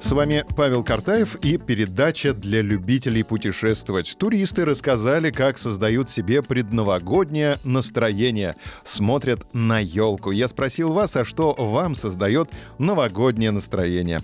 С вами Павел Картаев и передача для любителей путешествовать. Туристы рассказали, как создают себе предновогоднее настроение. Смотрят на елку. Я спросил вас, а что вам создает новогоднее настроение?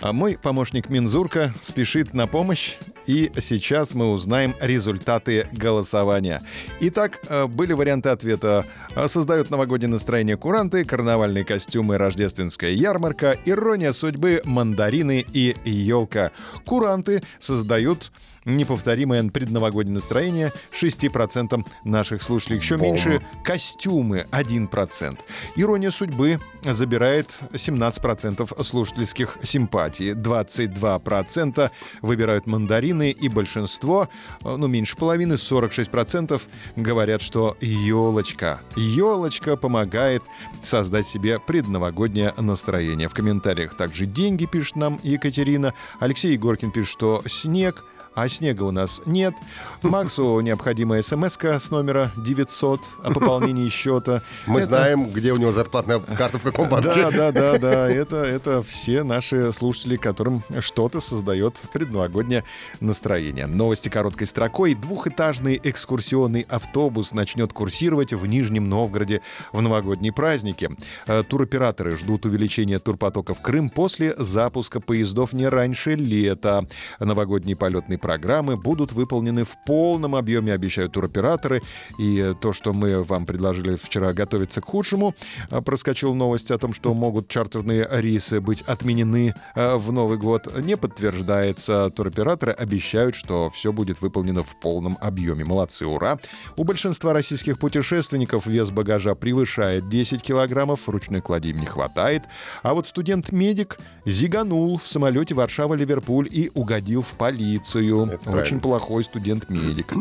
А мой помощник Минзурка спешит на помощь. И сейчас мы узнаем результаты голосования. Итак, э, были варианты ответа. Создают новогоднее настроение куранты, карнавальные костюмы, рождественская ярмарка, ирония судьбы, мандарины и елка. Куранты создают неповторимое предновогоднее настроение 6% наших слушателей. Еще Бом. меньше костюмы 1%. Ирония судьбы забирает 17% слушательских симпатий. 22% выбирают мандарины и большинство, ну меньше половины, 46% говорят, что елочка. Елочка помогает создать себе предновогоднее настроение. В комментариях также деньги пишет нам Екатерина. Алексей Егоркин пишет, что снег а снега у нас нет. Максу необходима смс с номера 900 о пополнении счета. Мы это... знаем, где у него зарплатная карта, в каком банке. Да, да, да, да. Это, это все наши слушатели, которым что-то создает предновогоднее настроение. Новости короткой строкой. Двухэтажный экскурсионный автобус начнет курсировать в Нижнем Новгороде в новогодние праздники. Э, туроператоры ждут увеличения турпотока в Крым после запуска поездов не раньше лета. Новогодний полетный программы будут выполнены в полном объеме, обещают туроператоры. И то, что мы вам предложили вчера готовиться к худшему, а, проскочил новость о том, что могут чартерные рейсы быть отменены а, в Новый год, не подтверждается. Туроператоры обещают, что все будет выполнено в полном объеме. Молодцы, ура! У большинства российских путешественников вес багажа превышает 10 килограммов, ручной клади им не хватает. А вот студент-медик зиганул в самолете Варшава-Ливерпуль и угодил в полицию. Это Очень плохой студент-медик.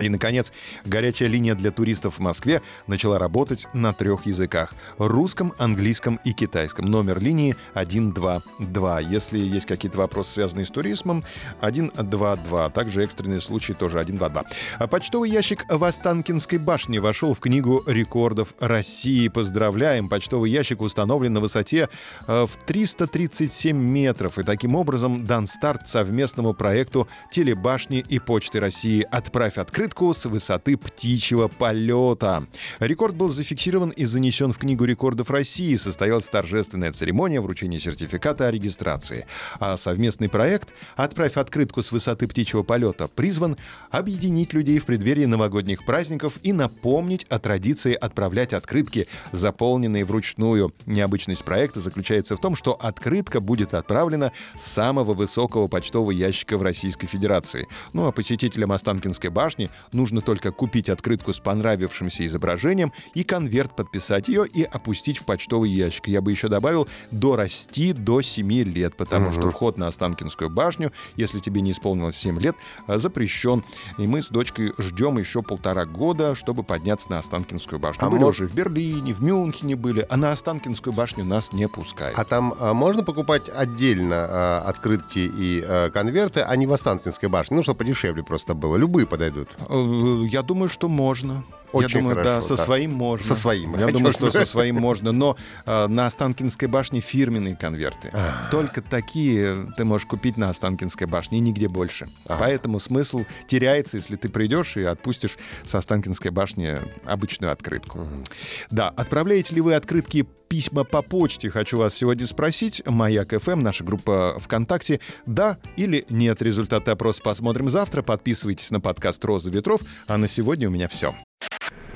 И, наконец, горячая линия для туристов в Москве начала работать на трех языках — русском, английском и китайском. Номер линии 122. Если есть какие-то вопросы, связанные с туризмом, 122. Также экстренные случаи тоже 122. А почтовый ящик в Останкинской башне вошел в книгу рекордов России. Поздравляем! Почтовый ящик установлен на высоте э, в 337 метров. И таким образом дан старт совместному проекту телебашни и Почты России «Отправь открытие открытку с высоты птичьего полета. Рекорд был зафиксирован и занесен в Книгу рекордов России. Состоялась торжественная церемония вручения сертификата о регистрации. А совместный проект «Отправь открытку с высоты птичьего полета» призван объединить людей в преддверии новогодних праздников и напомнить о традиции отправлять открытки, заполненные вручную. Необычность проекта заключается в том, что открытка будет отправлена с самого высокого почтового ящика в Российской Федерации. Ну а посетителям Останкинской башни нужно только купить открытку с понравившимся изображением и конверт подписать ее и опустить в почтовый ящик. Я бы еще добавил дорасти до 7 лет, потому угу. что вход на Останкинскую башню, если тебе не исполнилось 7 лет, а, запрещен. И мы с дочкой ждем еще полтора года, чтобы подняться на Останкинскую башню. А были мож... уже в Берлине, в Мюнхене были, а на Останкинскую башню нас не пускают. А там а, можно покупать отдельно а, открытки и а, конверты, а не в Останкинской башне? Ну, чтобы подешевле просто было. Любые подойдут. Э, я думаю, что можно. Очень я думаю, хорошо, да, со да. своим можно. Со своим. Я думаю, что со своим можно, но э, на Останкинской башне фирменные конверты. А-а-а. Только такие ты можешь купить на Останкинской башне и нигде больше. А-а-а. Поэтому смысл теряется, если ты придешь и отпустишь с Останкинской башни обычную открытку. Угу. Да, отправляете ли вы открытки письма по почте, хочу вас сегодня спросить. Маяк ФМ, наша группа ВКонтакте. Да или нет? Результаты опроса посмотрим завтра. Подписывайтесь на подкаст «Роза ветров». А на сегодня у меня все.